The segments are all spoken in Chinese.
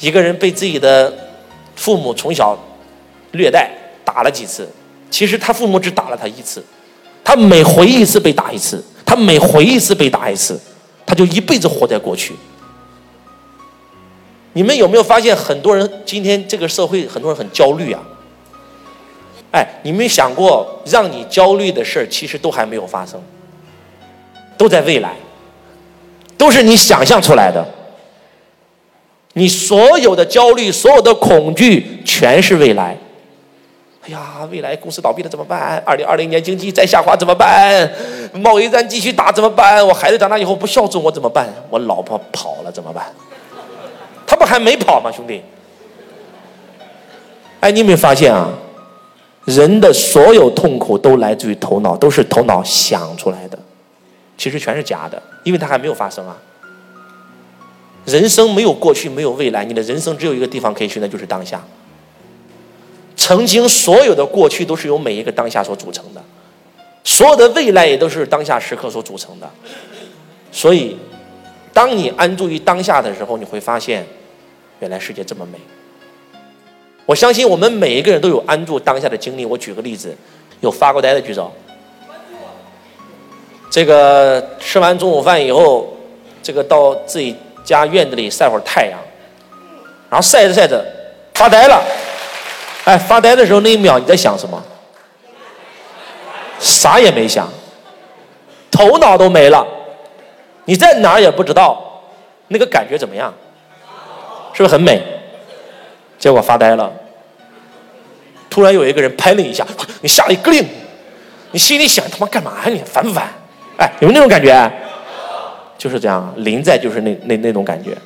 一个人被自己的父母从小虐待打了几次，其实他父母只打了他一次，他每回一次被打一次，他每回一次被打一次，他就一辈子活在过去。你们有没有发现，很多人今天这个社会，很多人很焦虑啊？哎，你没想过，让你焦虑的事儿，其实都还没有发生，都在未来，都是你想象出来的。你所有的焦虑，所有的恐惧，全是未来。哎呀，未来公司倒闭了怎么办？二零二零年经济再下滑怎么办？贸易战继续打怎么办？我孩子长大以后不孝顺我怎么办？我老婆跑了怎么办？他不还没跑吗，兄弟？哎，你有没有发现啊？人的所有痛苦都来自于头脑，都是头脑想出来的，其实全是假的，因为它还没有发生啊。人生没有过去，没有未来，你的人生只有一个地方可以去，那就是当下。曾经所有的过去都是由每一个当下所组成的，所有的未来也都是当下时刻所组成的。所以，当你安住于当下的时候，你会发现。原来世界这么美，我相信我们每一个人都有安住当下的经历。我举个例子，有发过呆的举手。这个吃完中午饭以后，这个到自己家院子里晒会儿太阳，然后晒着晒着发呆了。哎，发呆的时候那一秒你在想什么？啥也没想，头脑都没了，你在哪儿也不知道，那个感觉怎么样？是不是很美？结果发呆了。突然有一个人拍了一下，你吓了一个灵。你心里想他妈干嘛呀？你烦不烦？哎，有没有那种感觉？就是这样，临在就是那那那种感觉，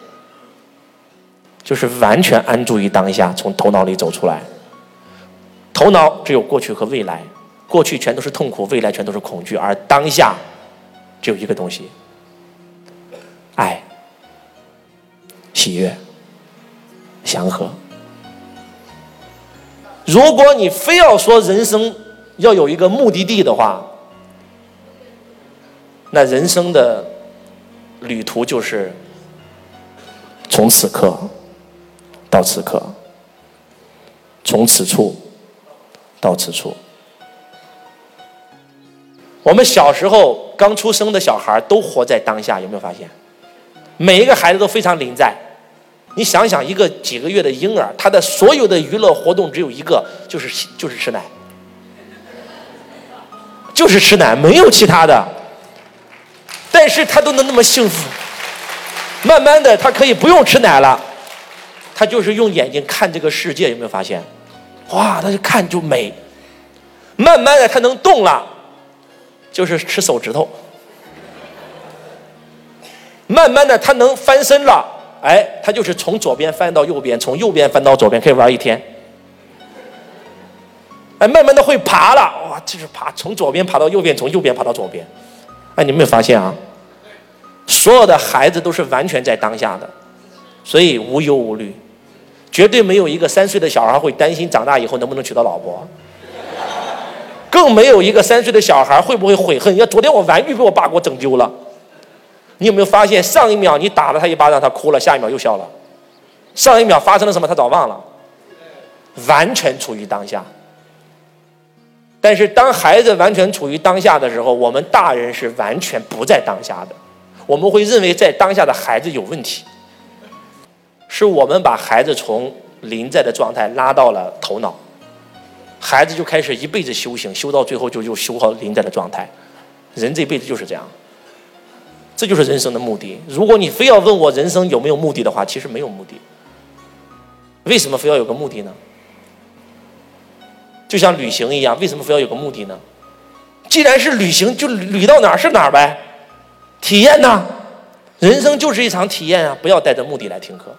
就是完全安住于当下，从头脑里走出来。头脑只有过去和未来，过去全都是痛苦，未来全都是恐惧，而当下只有一个东西：爱、喜悦。祥和。如果你非要说人生要有一个目的地的话，那人生的旅途就是从此刻到此刻，从此处到此处。我们小时候刚出生的小孩都活在当下，有没有发现？每一个孩子都非常临在。你想想，一个几个月的婴儿，他的所有的娱乐活动只有一个，就是就是吃奶，就是吃奶，没有其他的。但是他都能那么幸福。慢慢的，他可以不用吃奶了，他就是用眼睛看这个世界，有没有发现？哇，他就看就美。慢慢的，他能动了，就是吃手指头。慢慢的，他能翻身了。哎，他就是从左边翻到右边，从右边翻到左边，可以玩一天。哎，慢慢的会爬了，哇，就是爬，从左边爬到右边，从右边爬到左边。哎，你没有发现啊？所有的孩子都是完全在当下的，所以无忧无虑，绝对没有一个三岁的小孩会担心长大以后能不能娶到老婆，更没有一个三岁的小孩会不会悔恨，要昨天我玩具被我爸给我整丢了。你有没有发现，上一秒你打了他一巴掌，他哭了，下一秒又笑了。上一秒发生了什么，他早忘了。完全处于当下。但是当孩子完全处于当下的时候，我们大人是完全不在当下的。我们会认为在当下的孩子有问题，是我们把孩子从临在的状态拉到了头脑，孩子就开始一辈子修行，修到最后就又修好临在的状态。人这辈子就是这样。这就是人生的目的。如果你非要问我人生有没有目的的话，其实没有目的。为什么非要有个目的呢？就像旅行一样，为什么非要有个目的呢？既然是旅行，就旅到哪儿是哪儿呗，体验呐。人生就是一场体验啊！不要带着目的来听课。